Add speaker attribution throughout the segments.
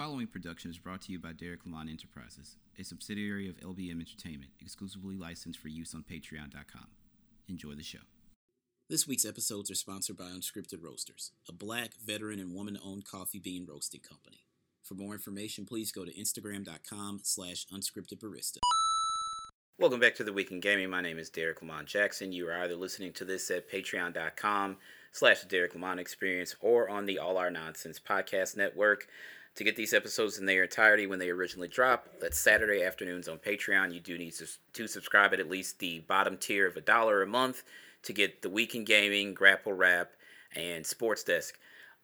Speaker 1: following production is brought to you by Derek Lamont Enterprises, a subsidiary of LBM Entertainment, exclusively licensed for use on Patreon.com. Enjoy the show.
Speaker 2: This week's episodes are sponsored by Unscripted Roasters, a black, veteran, and woman-owned coffee bean roasting company. For more information, please go to instagram.com slash unscriptedbarista. Welcome back to The Week in Gaming. My name is Derek Lamont Jackson. You are either listening to this at patreon.com slash Derek Lamont Experience or on the All Our Nonsense Podcast Network. To get these episodes in their entirety when they originally drop, that's Saturday afternoons on Patreon. You do need to, subscribe at at least the bottom tier of a dollar a month to get The Week in Gaming, Grapple Wrap, and Sports Desk.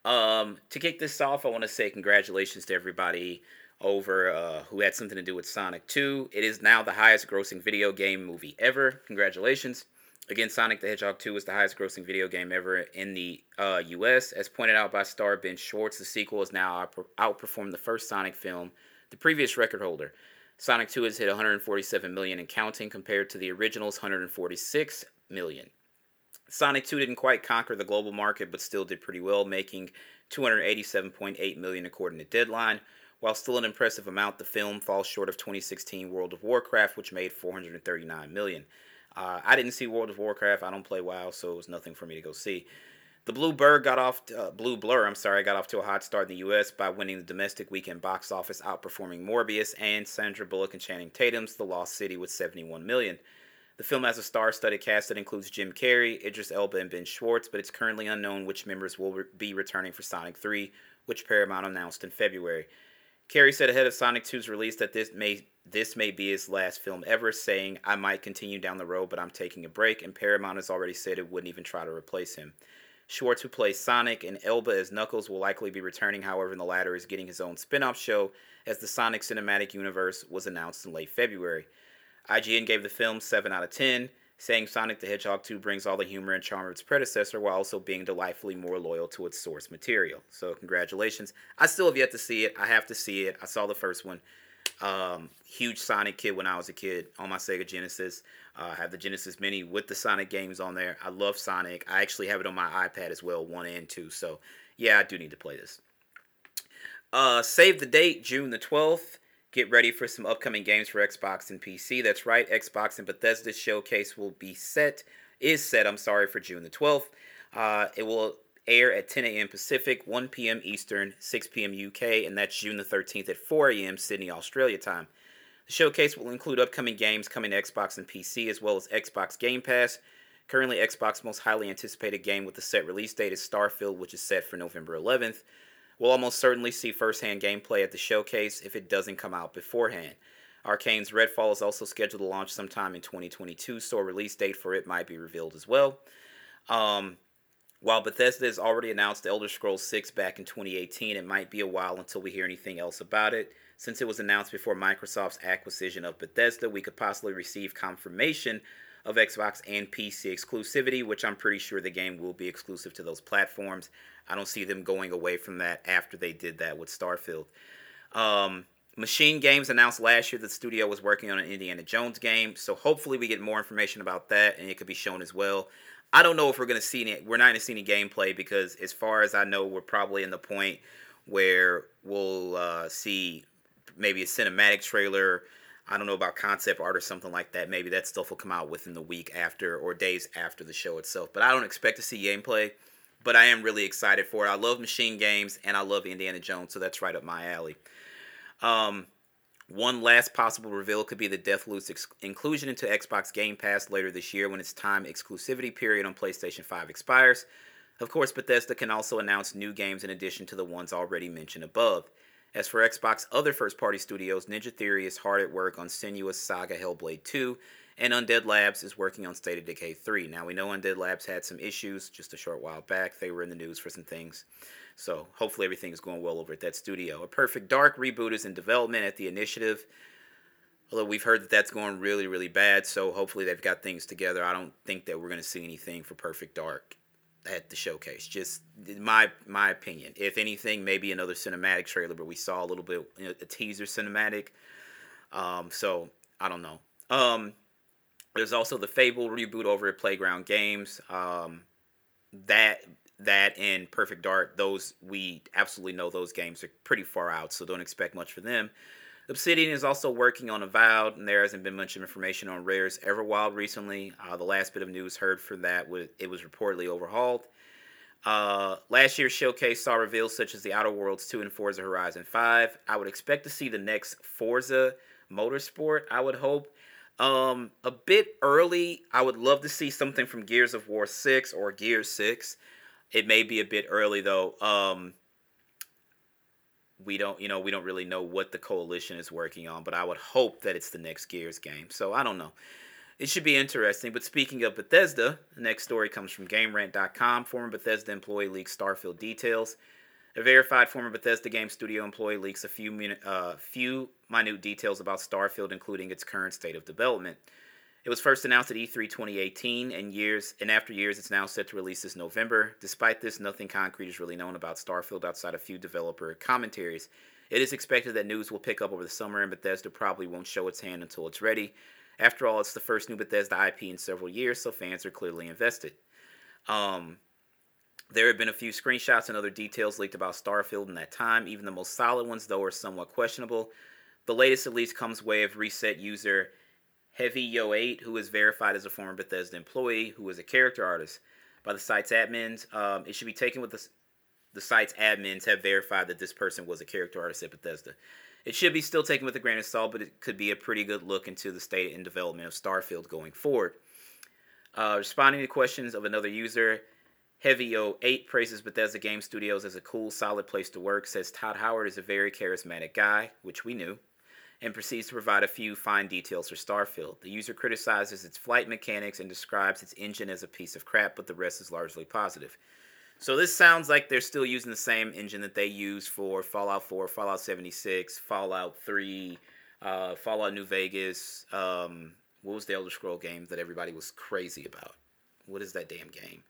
Speaker 2: Um, to kick this off, I want to say congratulations to everybody over uh, who had something to do with Sonic 2. It is now the highest grossing video game movie ever. Congratulations. Again, Sonic the Hedgehog 2 is the highest grossing video game ever in the uh, US. As pointed out by star Ben Schwartz, the sequel has now outperformed the first Sonic film, the previous record holder. Sonic 2 has hit 147 million and counting compared to the original's 146 million. Sonic 2 didn't quite conquer the global market, but still did pretty well, making 287.8 million according to Deadline. While still an impressive amount, the film falls short of 2016 World of Warcraft, which made 439 million. Uh, I didn't see World of Warcraft. I don't play WoW, so it was nothing for me to go see. The Blue Bird got off, uh, Blue Blur, I'm sorry, got off to a hot start in the U.S. by winning the domestic weekend box office, outperforming Morbius and Sandra Bullock and Channing Tatum's The Lost City with 71 million. The film has a star-studded cast that includes Jim Carrey, Idris Elba, and Ben Schwartz, but it's currently unknown which members will re- be returning for Sonic 3, which Paramount announced in February. Carrey said ahead of Sonic 2's release that this may this may be his last film ever, saying, I might continue down the road, but I'm taking a break, and Paramount has already said it wouldn't even try to replace him. Schwartz, who plays Sonic, and Elba as Knuckles will likely be returning, however, the latter is getting his own spin off show as the Sonic Cinematic Universe was announced in late February. IGN gave the film 7 out of 10, saying Sonic the Hedgehog 2 brings all the humor and charm of its predecessor while also being delightfully more loyal to its source material. So, congratulations. I still have yet to see it. I have to see it. I saw the first one. Um, huge Sonic kid when I was a kid on my Sega Genesis. Uh, I have the Genesis Mini with the Sonic games on there. I love Sonic. I actually have it on my iPad as well, one and two. So, yeah, I do need to play this. Uh, save the date, June the 12th. Get ready for some upcoming games for Xbox and PC. That's right, Xbox and Bethesda showcase will be set, is set, I'm sorry, for June the 12th. Uh, it will air at 10 a.m. Pacific, 1 p.m. Eastern, 6 p.m. UK, and that's June the 13th at 4 a.m. Sydney, Australia time. The showcase will include upcoming games coming to Xbox and PC, as well as Xbox Game Pass. Currently, Xbox' most highly anticipated game with the set release date is Starfield, which is set for November 11th. We'll almost certainly see firsthand gameplay at the showcase if it doesn't come out beforehand. Arkane's Redfall is also scheduled to launch sometime in 2022, so a release date for it might be revealed as well. Um, while Bethesda has already announced Elder Scrolls 6 back in 2018, it might be a while until we hear anything else about it. Since it was announced before Microsoft's acquisition of Bethesda, we could possibly receive confirmation of Xbox and PC exclusivity, which I'm pretty sure the game will be exclusive to those platforms. I don't see them going away from that after they did that with Starfield. Um, Machine Games announced last year that the studio was working on an Indiana Jones game, so hopefully we get more information about that and it could be shown as well. I don't know if we're going to see any. We're not to see any gameplay because, as far as I know, we're probably in the point where we'll uh, see maybe a cinematic trailer I don't know about concept art or something like that. Maybe that stuff will come out within the week after or days after the show itself. But I don't expect to see gameplay. But I am really excited for it. I love machine games and I love Indiana Jones, so that's right up my alley. Um, one last possible reveal could be the Deathloop's ex- inclusion into Xbox Game Pass later this year when its time exclusivity period on PlayStation 5 expires. Of course, Bethesda can also announce new games in addition to the ones already mentioned above. As for Xbox other first party studios, Ninja Theory is hard at work on Senua's Saga Hellblade 2, and Undead Labs is working on State of Decay 3. Now, we know Undead Labs had some issues just a short while back. They were in the news for some things. So, hopefully, everything is going well over at that studio. A Perfect Dark reboot is in development at the initiative. Although we've heard that that's going really, really bad, so hopefully they've got things together. I don't think that we're going to see anything for Perfect Dark at the showcase. Just my my opinion. If anything, maybe another cinematic trailer, but we saw a little bit you know, a teaser cinematic. Um, so I don't know. Um, there's also the Fable reboot over at Playground Games. Um, that that and Perfect Dark, those we absolutely know those games are pretty far out, so don't expect much for them. Obsidian is also working on Avowed, and there hasn't been much information on Rare's Everwild recently. Uh, the last bit of news heard for that was it was reportedly overhauled. Uh, last year's showcase saw reveals such as the Outer Worlds 2 and Forza Horizon 5. I would expect to see the next Forza Motorsport, I would hope. Um, a bit early, I would love to see something from Gears of War 6 or Gears 6. It may be a bit early though. Um, we don't, you know, we don't really know what the coalition is working on, but I would hope that it's the next Gears game. So I don't know. It should be interesting. But speaking of Bethesda, the next story comes from GameRant.com. Former Bethesda employee leaks Starfield details. A verified former Bethesda game studio employee leaks a few, minute, uh, few minute details about Starfield, including its current state of development. It was first announced at E3 2018, and years and after years, it's now set to release this November. Despite this, nothing concrete is really known about Starfield outside a few developer commentaries. It is expected that news will pick up over the summer, and Bethesda probably won't show its hand until it's ready. After all, it's the first new Bethesda IP in several years, so fans are clearly invested. Um, there have been a few screenshots and other details leaked about Starfield in that time. Even the most solid ones, though, are somewhat questionable. The latest, at least, comes way of reset user Heavy Yo 8, who is verified as a former Bethesda employee, who is a character artist by the site's admins. Um, it should be taken with the, the site's admins have verified that this person was a character artist at Bethesda. It should be still taken with a grain of salt, but it could be a pretty good look into the state and development of Starfield going forward. Uh, responding to questions of another user, Heavyo8 praises Bethesda Game Studios as a cool, solid place to work, says Todd Howard is a very charismatic guy, which we knew and proceeds to provide a few fine details for Starfield. The user criticizes its flight mechanics and describes its engine as a piece of crap, but the rest is largely positive. So this sounds like they're still using the same engine that they used for Fallout 4, Fallout 76, Fallout 3, uh, Fallout New Vegas. Um, what was the Elder Scroll game that everybody was crazy about? What is that damn game?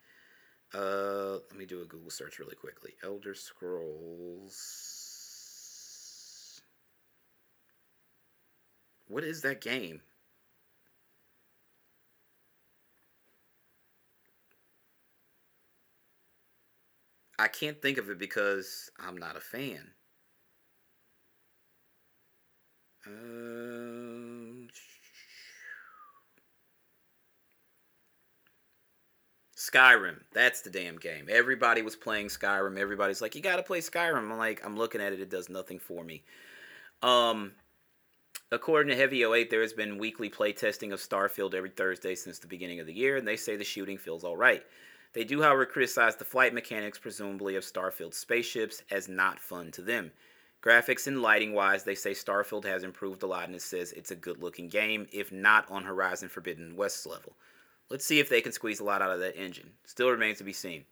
Speaker 2: Uh, let me do a Google search really quickly. Elder Scrolls. What is that game? I can't think of it because I'm not a fan. Uh, Skyrim. That's the damn game. Everybody was playing Skyrim. Everybody's like, you gotta play Skyrim. I'm like, I'm looking at it. It does nothing for me. Um, According to Heavy 08, there has been weekly playtesting of Starfield every Thursday since the beginning of the year, and they say the shooting feels alright. They do, however, criticize the flight mechanics, presumably of Starfield's spaceships, as not fun to them. Graphics and lighting wise, they say Starfield has improved a lot and it says it's a good looking game, if not on Horizon Forbidden West's level. Let's see if they can squeeze a lot out of that engine. Still remains to be seen.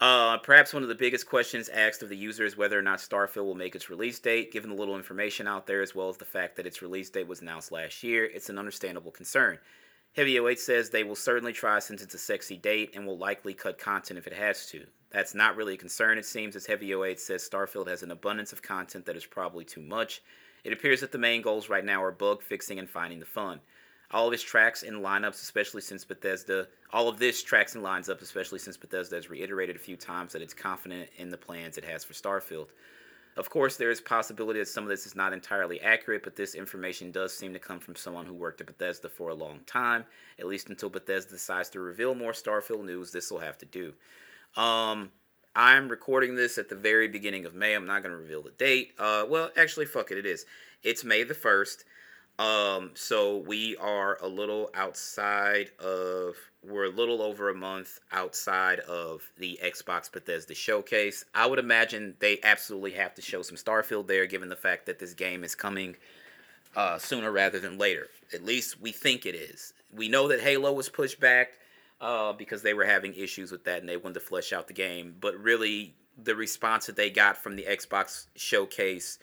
Speaker 2: Uh, perhaps one of the biggest questions asked of the user is whether or not Starfield will make its release date. Given the little information out there, as well as the fact that its release date was announced last year, it's an understandable concern. Heavy 08 says they will certainly try since it's a sexy date and will likely cut content if it has to. That's not really a concern, it seems, as Heavy 08 says Starfield has an abundance of content that is probably too much. It appears that the main goals right now are bug fixing and finding the fun all of his tracks and lineups, especially since Bethesda, all of this tracks and lines up, especially since Bethesda has reiterated a few times that it's confident in the plans it has for Starfield. Of course, there is possibility that some of this is not entirely accurate, but this information does seem to come from someone who worked at Bethesda for a long time. At least until Bethesda decides to reveal more Starfield news, this will have to do. Um, I'm recording this at the very beginning of May. I'm not going to reveal the date. Uh, well, actually, fuck it, it is. It's May the 1st. Um, so we are a little outside of we're a little over a month outside of the Xbox Bethesda showcase. I would imagine they absolutely have to show some Starfield there, given the fact that this game is coming uh, sooner rather than later. At least we think it is. We know that Halo was pushed back uh, because they were having issues with that and they wanted to flesh out the game. But really, the response that they got from the Xbox showcase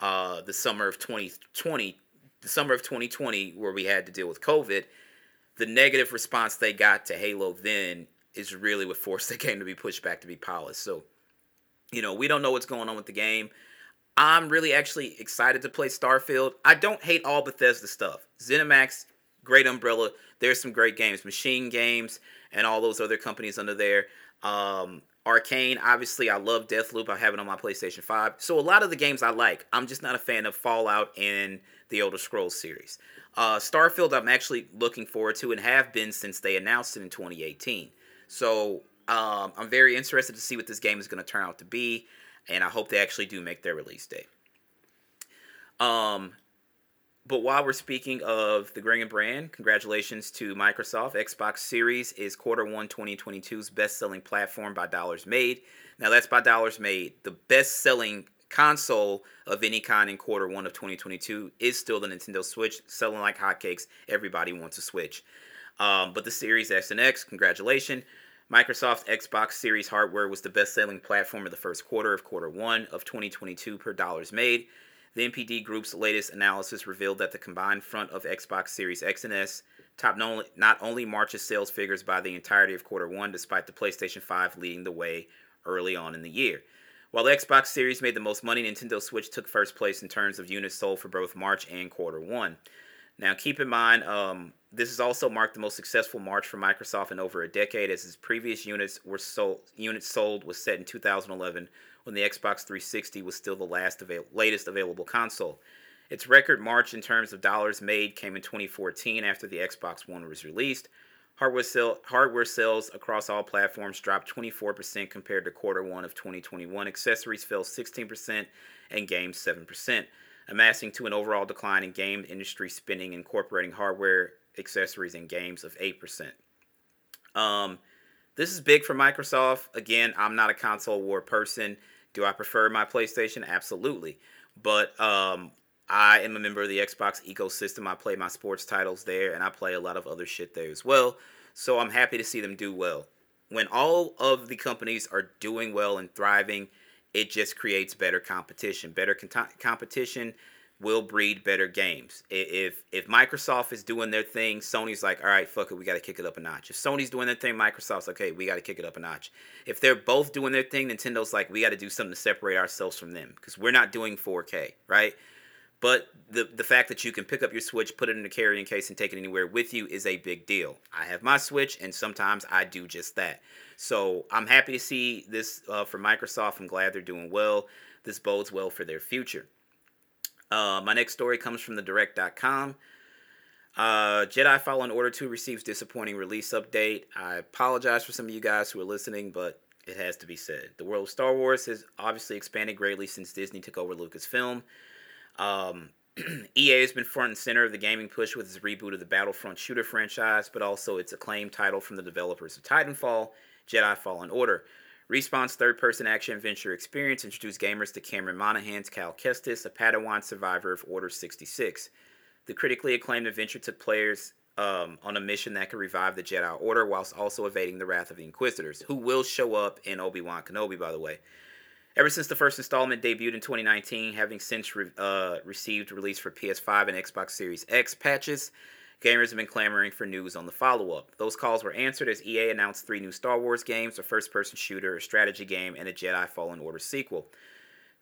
Speaker 2: uh, the summer of 2020 the summer of 2020 where we had to deal with COVID, the negative response they got to Halo then is really what forced the game to be pushed back to be polished. So, you know, we don't know what's going on with the game. I'm really actually excited to play Starfield. I don't hate all Bethesda stuff. ZeniMax, great umbrella. There's some great games, Machine Games, and all those other companies under there. Um, Arkane, obviously, I love Deathloop. I have it on my PlayStation 5. So a lot of the games I like. I'm just not a fan of Fallout and the Elder Scrolls series. Uh, Starfield, I'm actually looking forward to and have been since they announced it in 2018. So um, I'm very interested to see what this game is going to turn out to be, and I hope they actually do make their release date. Um, but while we're speaking of the Gringen brand, congratulations to Microsoft. Xbox Series is quarter one 2022's best selling platform by dollars made. Now, that's by dollars made. The best selling console of any kind in quarter one of 2022 is still the Nintendo Switch, selling like hotcakes. Everybody wants a Switch. Um, but the Series S and X, congratulations. Microsoft Xbox Series hardware was the best selling platform of the first quarter of quarter one of 2022 per dollars made. The NPD Group's latest analysis revealed that the combined front of Xbox Series X and S topped not only March's sales figures by the entirety of quarter one, despite the PlayStation 5 leading the way early on in the year. While the Xbox Series made the most money, Nintendo Switch took first place in terms of units sold for both March and quarter one. Now, keep in mind, um, this has also marked the most successful March for Microsoft in over a decade, as its previous units were sold units sold was set in 2011 when the Xbox 360 was still the last avail- latest available console. Its record March in terms of dollars made came in 2014 after the Xbox One was released. Hardware, sell- hardware sales across all platforms dropped 24% compared to quarter one of 2021. Accessories fell 16% and games 7%, amassing to an overall decline in game industry spending incorporating hardware, accessories, and games of 8%. Um, this is big for Microsoft. Again, I'm not a console war person. Do I prefer my PlayStation? Absolutely. But um, I am a member of the Xbox ecosystem. I play my sports titles there, and I play a lot of other shit there as well. So I'm happy to see them do well. When all of the companies are doing well and thriving, it just creates better competition. Better con- competition will breed better games. If if Microsoft is doing their thing, Sony's like, all right, fuck it, we got to kick it up a notch. If Sony's doing their thing, Microsoft's like, okay, we got to kick it up a notch. If they're both doing their thing, Nintendo's like, we got to do something to separate ourselves from them because we're not doing 4K, right? But the the fact that you can pick up your Switch, put it in a carrying case, and take it anywhere with you is a big deal. I have my Switch, and sometimes I do just that. So I'm happy to see this uh, for Microsoft. I'm glad they're doing well. This bodes well for their future. Uh, my next story comes from the direct.com. Uh, Jedi Fallen Order 2 receives disappointing release update. I apologize for some of you guys who are listening, but it has to be said. The world of Star Wars has obviously expanded greatly since Disney took over Lucasfilm. Um, EA has been front and center of the gaming push with its reboot of the Battlefront shooter franchise, but also its acclaimed title from the developers of Titanfall, Jedi Fallen Order. Respawn's third person action adventure experience introduced gamers to Cameron Monaghan's Cal Kestis, a Padawan survivor of Order 66. The critically acclaimed adventure took players um, on a mission that could revive the Jedi Order whilst also evading the wrath of the Inquisitors, who will show up in Obi Wan Kenobi, by the way. Ever since the first installment debuted in 2019, having since re- uh, received release for PS5 and Xbox Series X patches, Gamers have been clamoring for news on the follow up. Those calls were answered as EA announced three new Star Wars games a first person shooter, a strategy game, and a Jedi Fallen Order sequel.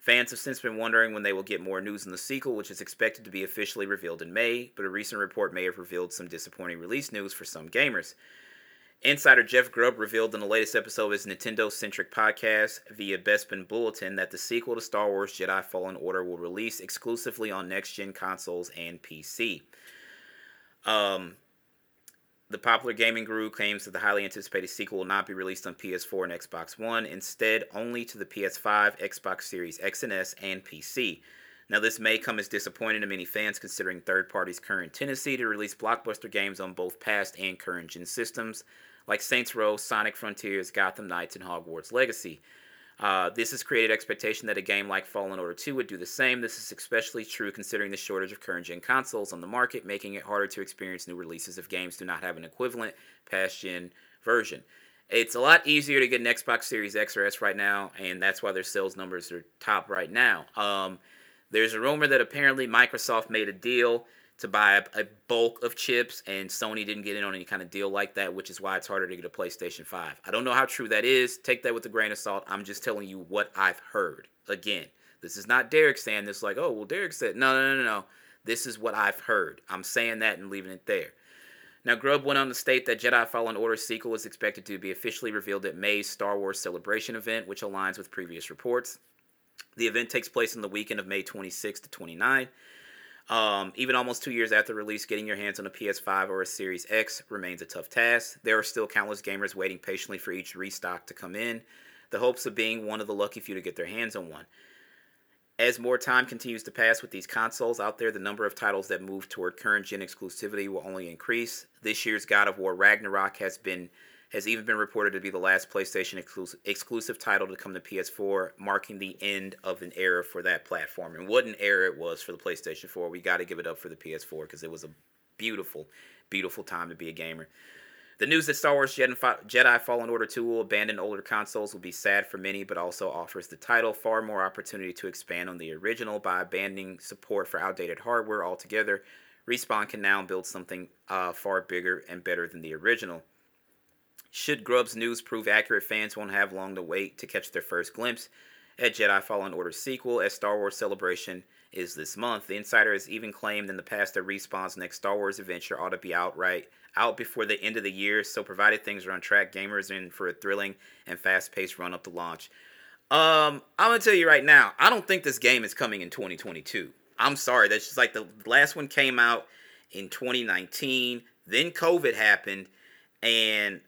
Speaker 2: Fans have since been wondering when they will get more news on the sequel, which is expected to be officially revealed in May, but a recent report may have revealed some disappointing release news for some gamers. Insider Jeff Grubb revealed in the latest episode of his Nintendo centric podcast via Bespin Bulletin that the sequel to Star Wars Jedi Fallen Order will release exclusively on next gen consoles and PC. Um, the popular gaming guru claims that the highly anticipated sequel will not be released on PS4 and Xbox One, instead, only to the PS5, Xbox Series X and S, and PC. Now, this may come as disappointing to many fans considering third parties' current tendency to release blockbuster games on both past and current gen systems, like Saints Row, Sonic Frontiers, Gotham Knights, and Hogwarts Legacy. Uh, this has created expectation that a game like Fallen Order 2 would do the same. This is especially true considering the shortage of current gen consoles on the market, making it harder to experience new releases if games do not have an equivalent past gen version. It's a lot easier to get an Xbox Series X or S right now, and that's why their sales numbers are top right now. Um, there's a rumor that apparently Microsoft made a deal to buy a, bulk of chips, and Sony didn't get in on any kind of deal like that, which is why it's harder to get a PlayStation 5. I don't know how true that is. Take that with a grain of salt. I'm just telling you what I've heard. Again, this is not Derek saying this like, oh, well, Derek said, no, no, no, no. This is what I've heard. I'm saying that and leaving it there. Now, Grubb went on to state that Jedi Fallen Order sequel is expected to be officially revealed at May's Star Wars Celebration event, which aligns with previous reports. The event takes place on the weekend of May 26 to 29. Um, even almost two years after release, getting your hands on a PS5 or a Series X remains a tough task. There are still countless gamers waiting patiently for each restock to come in, the hopes of being one of the lucky few to get their hands on one. As more time continues to pass with these consoles out there, the number of titles that move toward current gen exclusivity will only increase. This year's God of War Ragnarok has been has even been reported to be the last PlayStation exclusive, title to come to PS4, marking the end of an era for that platform. And what an era it was for the PlayStation 4. We got to give it up for the PS4 because it was a beautiful, beautiful time to be a gamer. The news that Star Wars Jedi Fallen Order 2 will abandon older consoles will be sad for many, but also offers the title far more opportunity to expand on the original by abandoning support for outdated hardware altogether. Respawn can now build something uh, far bigger and better than the original. Should Grubb's news prove accurate, fans won't have long to wait to catch their first glimpse at Jedi Fallen Order sequel as Star Wars Celebration is this month. The Insider has even claimed in the past that Respawn's next Star Wars adventure ought to be outright out before the end of the year. So, provided things are on track, gamers in for a thrilling and fast-paced run up to launch. Um, I'm gonna tell you right now, I don't think this game is coming in 2022. I'm sorry, that's just like the last one came out in 2019. Then COVID happened, and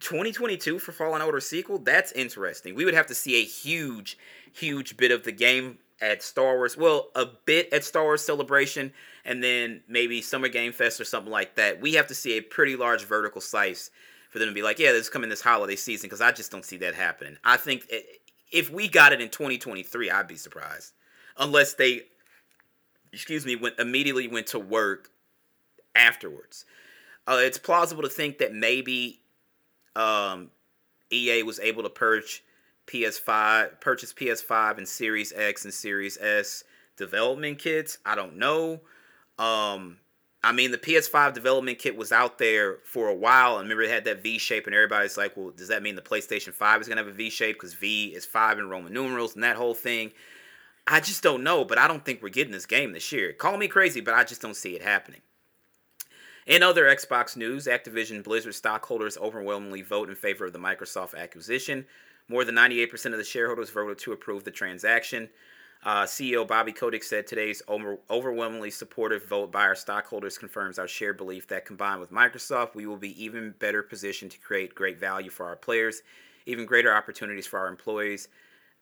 Speaker 2: 2022 for Fallen Order sequel. That's interesting. We would have to see a huge, huge bit of the game at Star Wars. Well, a bit at Star Wars Celebration, and then maybe Summer Game Fest or something like that. We have to see a pretty large vertical slice for them to be like, yeah, this is coming this holiday season, because I just don't see that happening. I think if we got it in 2023, I'd be surprised, unless they, excuse me, went immediately went to work afterwards. Uh, it's plausible to think that maybe um, EA was able to purge PS5 purchase PS5 and Series X and Series S development kits. I don't know. Um, I mean, the PS5 development kit was out there for a while. I remember it had that V shape, and everybody's like, well, does that mean the PlayStation 5 is going to have a V shape? Because V is 5 in Roman numerals and that whole thing. I just don't know, but I don't think we're getting this game this year. Call me crazy, but I just don't see it happening. In other Xbox news, Activision Blizzard stockholders overwhelmingly vote in favor of the Microsoft acquisition. More than 98% of the shareholders voted to approve the transaction. Uh, CEO Bobby Kotick said today's over- overwhelmingly supportive vote by our stockholders confirms our shared belief that combined with Microsoft, we will be even better positioned to create great value for our players, even greater opportunities for our employees,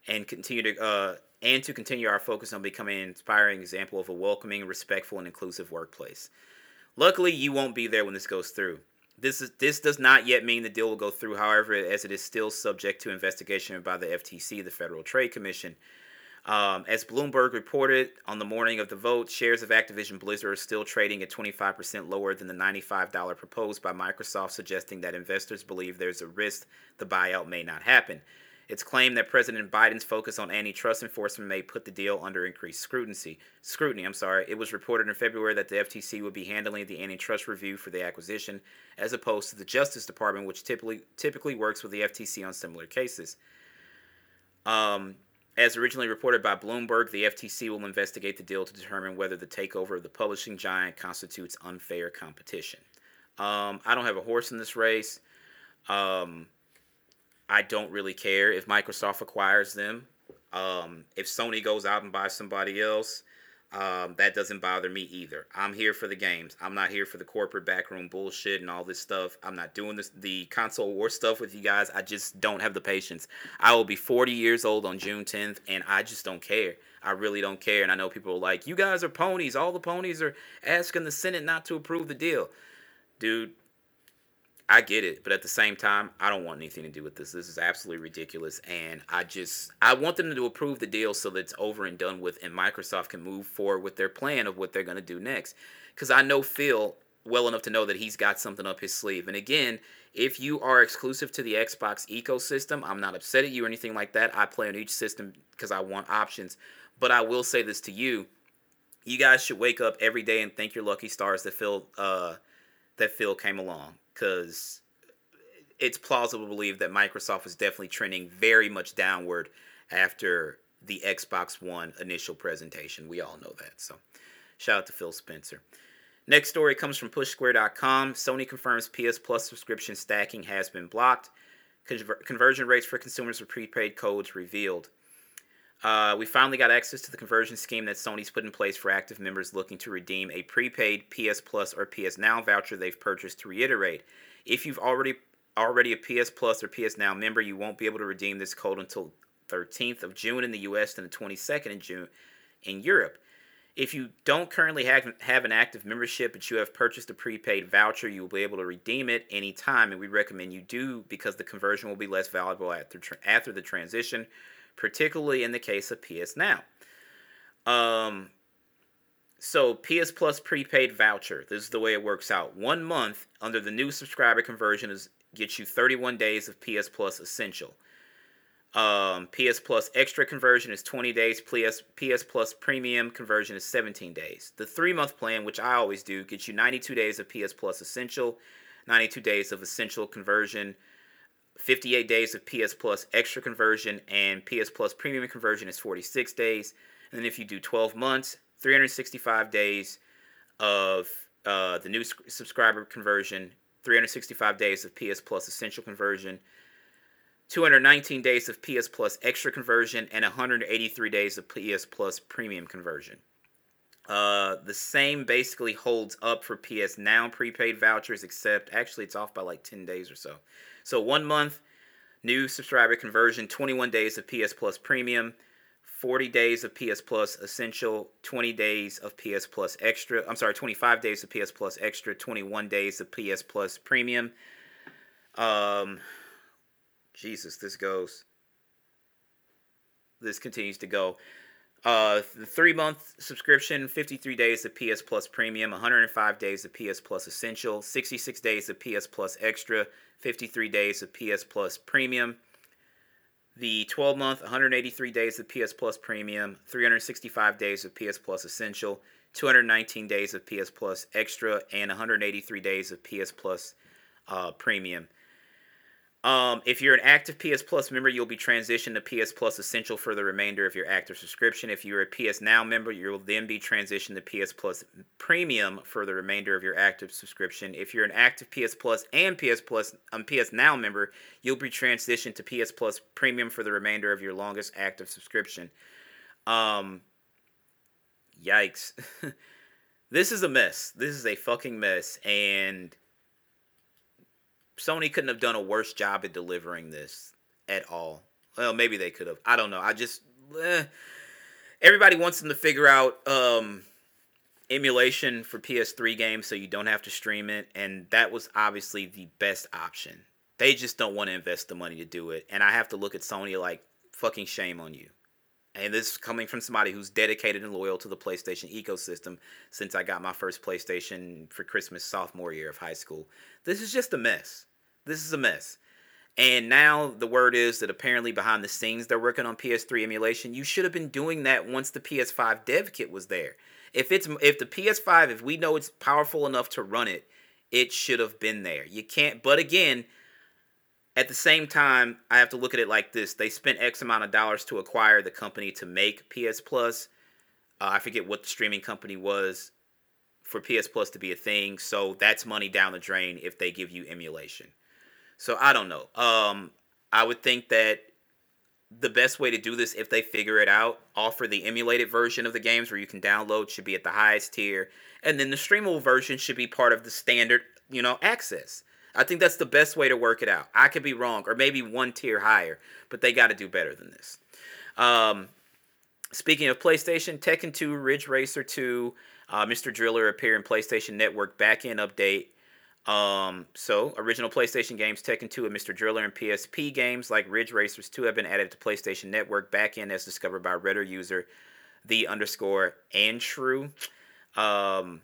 Speaker 2: and continue to uh, and to continue our focus on becoming an inspiring example of a welcoming, respectful, and inclusive workplace. Luckily, you won't be there when this goes through. This is this does not yet mean the deal will go through, however, as it is still subject to investigation by the FTC, the Federal Trade Commission. Um, as Bloomberg reported on the morning of the vote, shares of Activision Blizzard are still trading at 25% lower than the $95 proposed by Microsoft, suggesting that investors believe there's a risk the buyout may not happen. It's claimed that President Biden's focus on antitrust enforcement may put the deal under increased scrutiny. Scrutiny, I'm sorry. It was reported in February that the FTC would be handling the antitrust review for the acquisition, as opposed to the Justice Department, which typically typically works with the FTC on similar cases. Um, as originally reported by Bloomberg, the FTC will investigate the deal to determine whether the takeover of the publishing giant constitutes unfair competition. Um, I don't have a horse in this race. Um, I don't really care if Microsoft acquires them. Um, if Sony goes out and buys somebody else, um, that doesn't bother me either. I'm here for the games. I'm not here for the corporate backroom bullshit and all this stuff. I'm not doing this the console war stuff with you guys. I just don't have the patience. I will be 40 years old on June 10th, and I just don't care. I really don't care. And I know people are like, "You guys are ponies. All the ponies are asking the Senate not to approve the deal." Dude, I get it, but at the same time, I don't want anything to do with this. This is absolutely ridiculous, and I just I want them to approve the deal so that it's over and done with, and Microsoft can move forward with their plan of what they're going to do next. Because I know Phil well enough to know that he's got something up his sleeve. And again, if you are exclusive to the Xbox ecosystem, I'm not upset at you or anything like that. I play on each system because I want options. But I will say this to you: you guys should wake up every day and thank your lucky stars that Phil uh, that Phil came along because it's plausible to believe that Microsoft was definitely trending very much downward after the Xbox One initial presentation. We all know that. So, shout out to Phil Spencer. Next story comes from PushSquare.com. Sony confirms PS Plus subscription stacking has been blocked. Conver- conversion rates for consumers with prepaid codes revealed. Uh, we finally got access to the conversion scheme that Sony's put in place for active members looking to redeem a prepaid PS Plus or PS Now voucher they've purchased. To reiterate, if you've already already a PS Plus or PS Now member, you won't be able to redeem this code until 13th of June in the US and the 22nd in June in Europe. If you don't currently have, have an active membership, but you have purchased a prepaid voucher, you will be able to redeem it anytime, and we recommend you do because the conversion will be less valuable after, after the transition, particularly in the case of PS Now. Um, so PS Plus prepaid voucher, this is the way it works out. One month under the new subscriber conversion is gets you 31 days of PS Plus Essential. Um, PS Plus Extra conversion is 20 days. PS, PS Plus Premium conversion is 17 days. The three month plan, which I always do, gets you 92 days of PS Plus Essential, 92 days of Essential conversion, 58 days of PS Plus Extra conversion, and PS Plus Premium conversion is 46 days. And then if you do 12 months, 365 days of uh, the new subscriber conversion, 365 days of PS Plus Essential conversion 219 days of PS Plus extra conversion, and 183 days of PS Plus premium conversion. Uh, the same basically holds up for PS Now prepaid vouchers, except actually it's off by like 10 days or so. So one month, new subscriber conversion, 21 days of PS Plus premium, 40 days of PS Plus Essential, 20 days of PS Plus Extra. I'm sorry, 25 days of PS Plus Extra, 21 days of PS Plus Premium. Um, Jesus, this goes. This continues to go. Uh, three month subscription, 53 days of PS Plus Premium, 105 days of PS Plus Essential, 66 days of PS Plus Extra, 53 days of PS Plus Premium. The 12 month, 183 days of PS Plus Premium, 365 days of PS Plus Essential, 219 days of PS Plus Extra, and 183 days of PS Plus uh, Premium. Um, if you're an active PS Plus member, you'll be transitioned to PS Plus Essential for the remainder of your active subscription. If you're a PS Now member, you'll then be transitioned to PS Plus Premium for the remainder of your active subscription. If you're an active PS Plus and PS Plus um, PS Now member, you'll be transitioned to PS Plus Premium for the remainder of your longest active subscription. Um, yikes. this is a mess. This is a fucking mess, and Sony couldn't have done a worse job at delivering this at all. Well, maybe they could have. I don't know. I just eh. everybody wants them to figure out um, emulation for PS3 games so you don't have to stream it, and that was obviously the best option. They just don't want to invest the money to do it, and I have to look at Sony like fucking shame on you. And this is coming from somebody who's dedicated and loyal to the PlayStation ecosystem since I got my first PlayStation for Christmas sophomore year of high school. This is just a mess. This is a mess. And now the word is that apparently behind the scenes they're working on PS3 emulation. You should have been doing that once the PS5 dev kit was there. If it's if the PS5 if we know it's powerful enough to run it, it should have been there. You can't but again, at the same time, I have to look at it like this. They spent X amount of dollars to acquire the company to make PS Plus. Uh, I forget what the streaming company was for PS Plus to be a thing. So that's money down the drain if they give you emulation. So I don't know. Um, I would think that the best way to do this, if they figure it out, offer the emulated version of the games where you can download should be at the highest tier, and then the streamable version should be part of the standard, you know, access. I think that's the best way to work it out. I could be wrong, or maybe one tier higher, but they got to do better than this. Um, speaking of PlayStation, Tekken 2, Ridge Racer 2, uh, Mr. Driller appear in PlayStation Network backend update. Um, so original PlayStation games Tekken 2 and Mr. Driller and PSP games like Ridge Racers 2 have been added to PlayStation Network backend as discovered by Reddit user the underscore and Andrew. Um,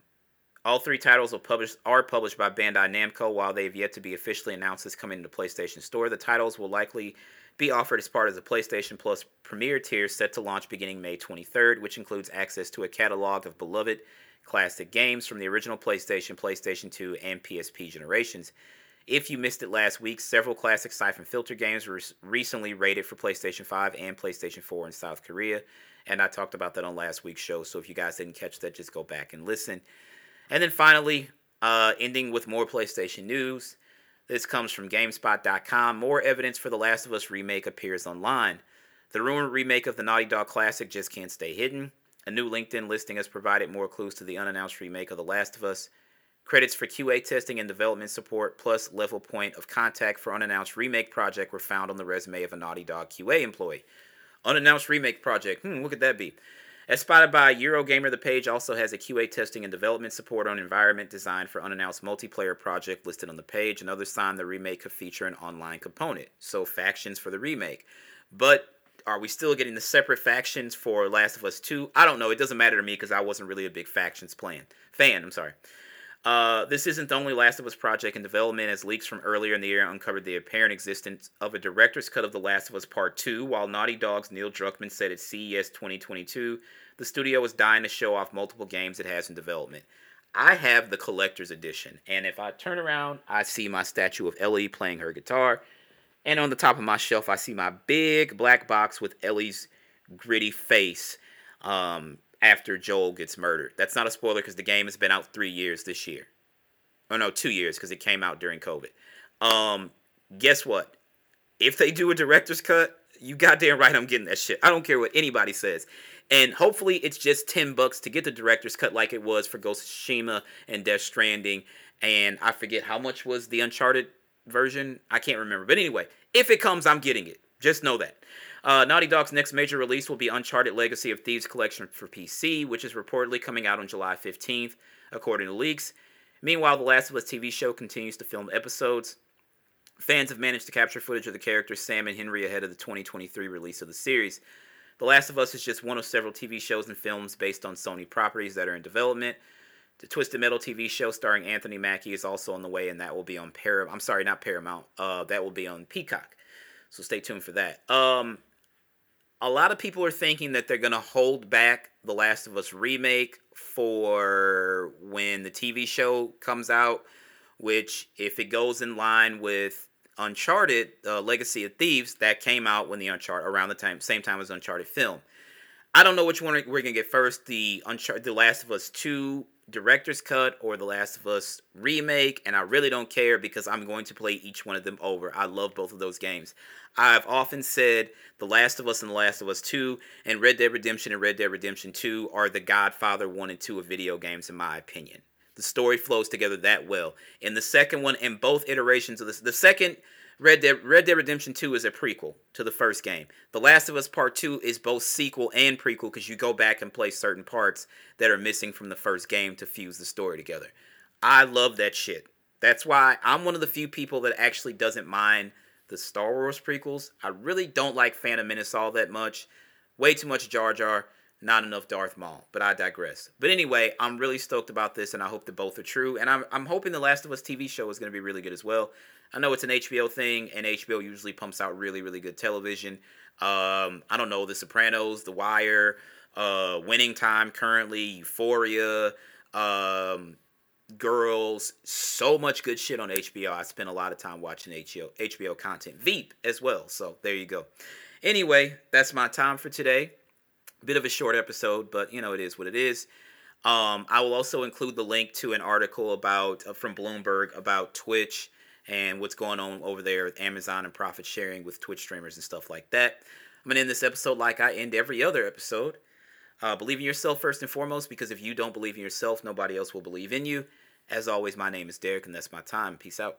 Speaker 2: all three titles are published are published by Bandai Namco while they've yet to be officially announced as coming to PlayStation Store. The titles will likely be offered as part of the PlayStation Plus Premier tier set to launch beginning May 23rd, which includes access to a catalog of beloved classic games from the original PlayStation, PlayStation 2, and PSP generations. If you missed it last week, several classic Siphon Filter games were recently rated for PlayStation 5 and PlayStation 4 in South Korea, and I talked about that on last week's show. So if you guys didn't catch that, just go back and listen. And then finally, uh, ending with more PlayStation news. This comes from GameSpot.com. More evidence for The Last of Us remake appears online. The rumored remake of the Naughty Dog classic just can't stay hidden. A new LinkedIn listing has provided more clues to the unannounced remake of The Last of Us. Credits for QA testing and development support, plus level point of contact for unannounced remake project, were found on the resume of a Naughty Dog QA employee. Unannounced remake project. Hmm, what could that be? As spotted by Eurogamer, the page also has a QA testing and development support on environment design for unannounced multiplayer project listed on the page. Another sign the remake could feature an online component. So factions for the remake. But are we still getting the separate factions for Last of Us 2? I don't know. It doesn't matter to me because I wasn't really a big factions plan fan. I'm sorry. Uh, this isn't the only Last of Us project in development, as leaks from earlier in the year uncovered the apparent existence of a director's cut of The Last of Us Part 2, while Naughty Dog's Neil Druckmann said at CES 2022 the studio is dying to show off multiple games it has in development. I have the collector's edition, and if I turn around, I see my statue of Ellie playing her guitar, and on the top of my shelf, I see my big black box with Ellie's gritty face. Um, after Joel gets murdered. That's not a spoiler because the game has been out three years this year. Oh no, two years because it came out during COVID. Um, guess what? If they do a director's cut, you goddamn right I'm getting that shit. I don't care what anybody says. And hopefully it's just 10 bucks to get the director's cut like it was for Ghost of Tsushima and Death Stranding. And I forget how much was the Uncharted version. I can't remember. But anyway, if it comes, I'm getting it. Just know that. Uh, Naughty Dog's next major release will be Uncharted Legacy of Thieves Collection for PC, which is reportedly coming out on July 15th, according to leaks. Meanwhile, The Last of Us TV show continues to film episodes. Fans have managed to capture footage of the characters Sam and Henry ahead of the 2023 release of the series. The Last of Us is just one of several TV shows and films based on Sony properties that are in development. The Twisted Metal TV show starring Anthony Mackie is also on the way, and that will be on Paramount. I'm sorry, not Paramount. Uh, that will be on Peacock. So stay tuned for that. Um, a lot of people are thinking that they're going to hold back the Last of Us remake for when the TV show comes out, which, if it goes in line with Uncharted uh, Legacy of Thieves, that came out when the Uncharted around the time same time as Uncharted film. I don't know which one we're gonna get first: the Uncharted, The Last of Us Two director's cut or The Last of Us remake, and I really don't care because I'm going to play each one of them over. I love both of those games. I've often said The Last of Us and The Last of Us 2 and Red Dead Redemption and Red Dead Redemption 2 are the Godfather 1 and 2 of video games, in my opinion. The story flows together that well. In the second one, in both iterations of this, the second Red Dead Red Dead Redemption 2 is a prequel to the first game. The Last of Us Part 2 is both sequel and prequel because you go back and play certain parts that are missing from the first game to fuse the story together. I love that shit. That's why I'm one of the few people that actually doesn't mind the Star Wars prequels. I really don't like Phantom Menace all that much. Way too much Jar Jar, not enough Darth Maul. But I digress. But anyway, I'm really stoked about this, and I hope that both are true. And I'm, I'm hoping the Last of Us TV show is going to be really good as well. I know it's an HBO thing, and HBO usually pumps out really, really good television. Um, I don't know, The Sopranos, The Wire, uh, Winning Time currently, Euphoria, um, Girls, so much good shit on HBO. I spent a lot of time watching HBO, HBO content, Veep as well. So there you go. Anyway, that's my time for today. Bit of a short episode, but you know it is what it is. Um, I will also include the link to an article about uh, from Bloomberg about Twitch and what's going on over there with Amazon and profit sharing with Twitch streamers and stuff like that. I'm gonna end this episode like I end every other episode. Uh, believe in yourself first and foremost, because if you don't believe in yourself, nobody else will believe in you. As always, my name is Derek, and that's my time. Peace out.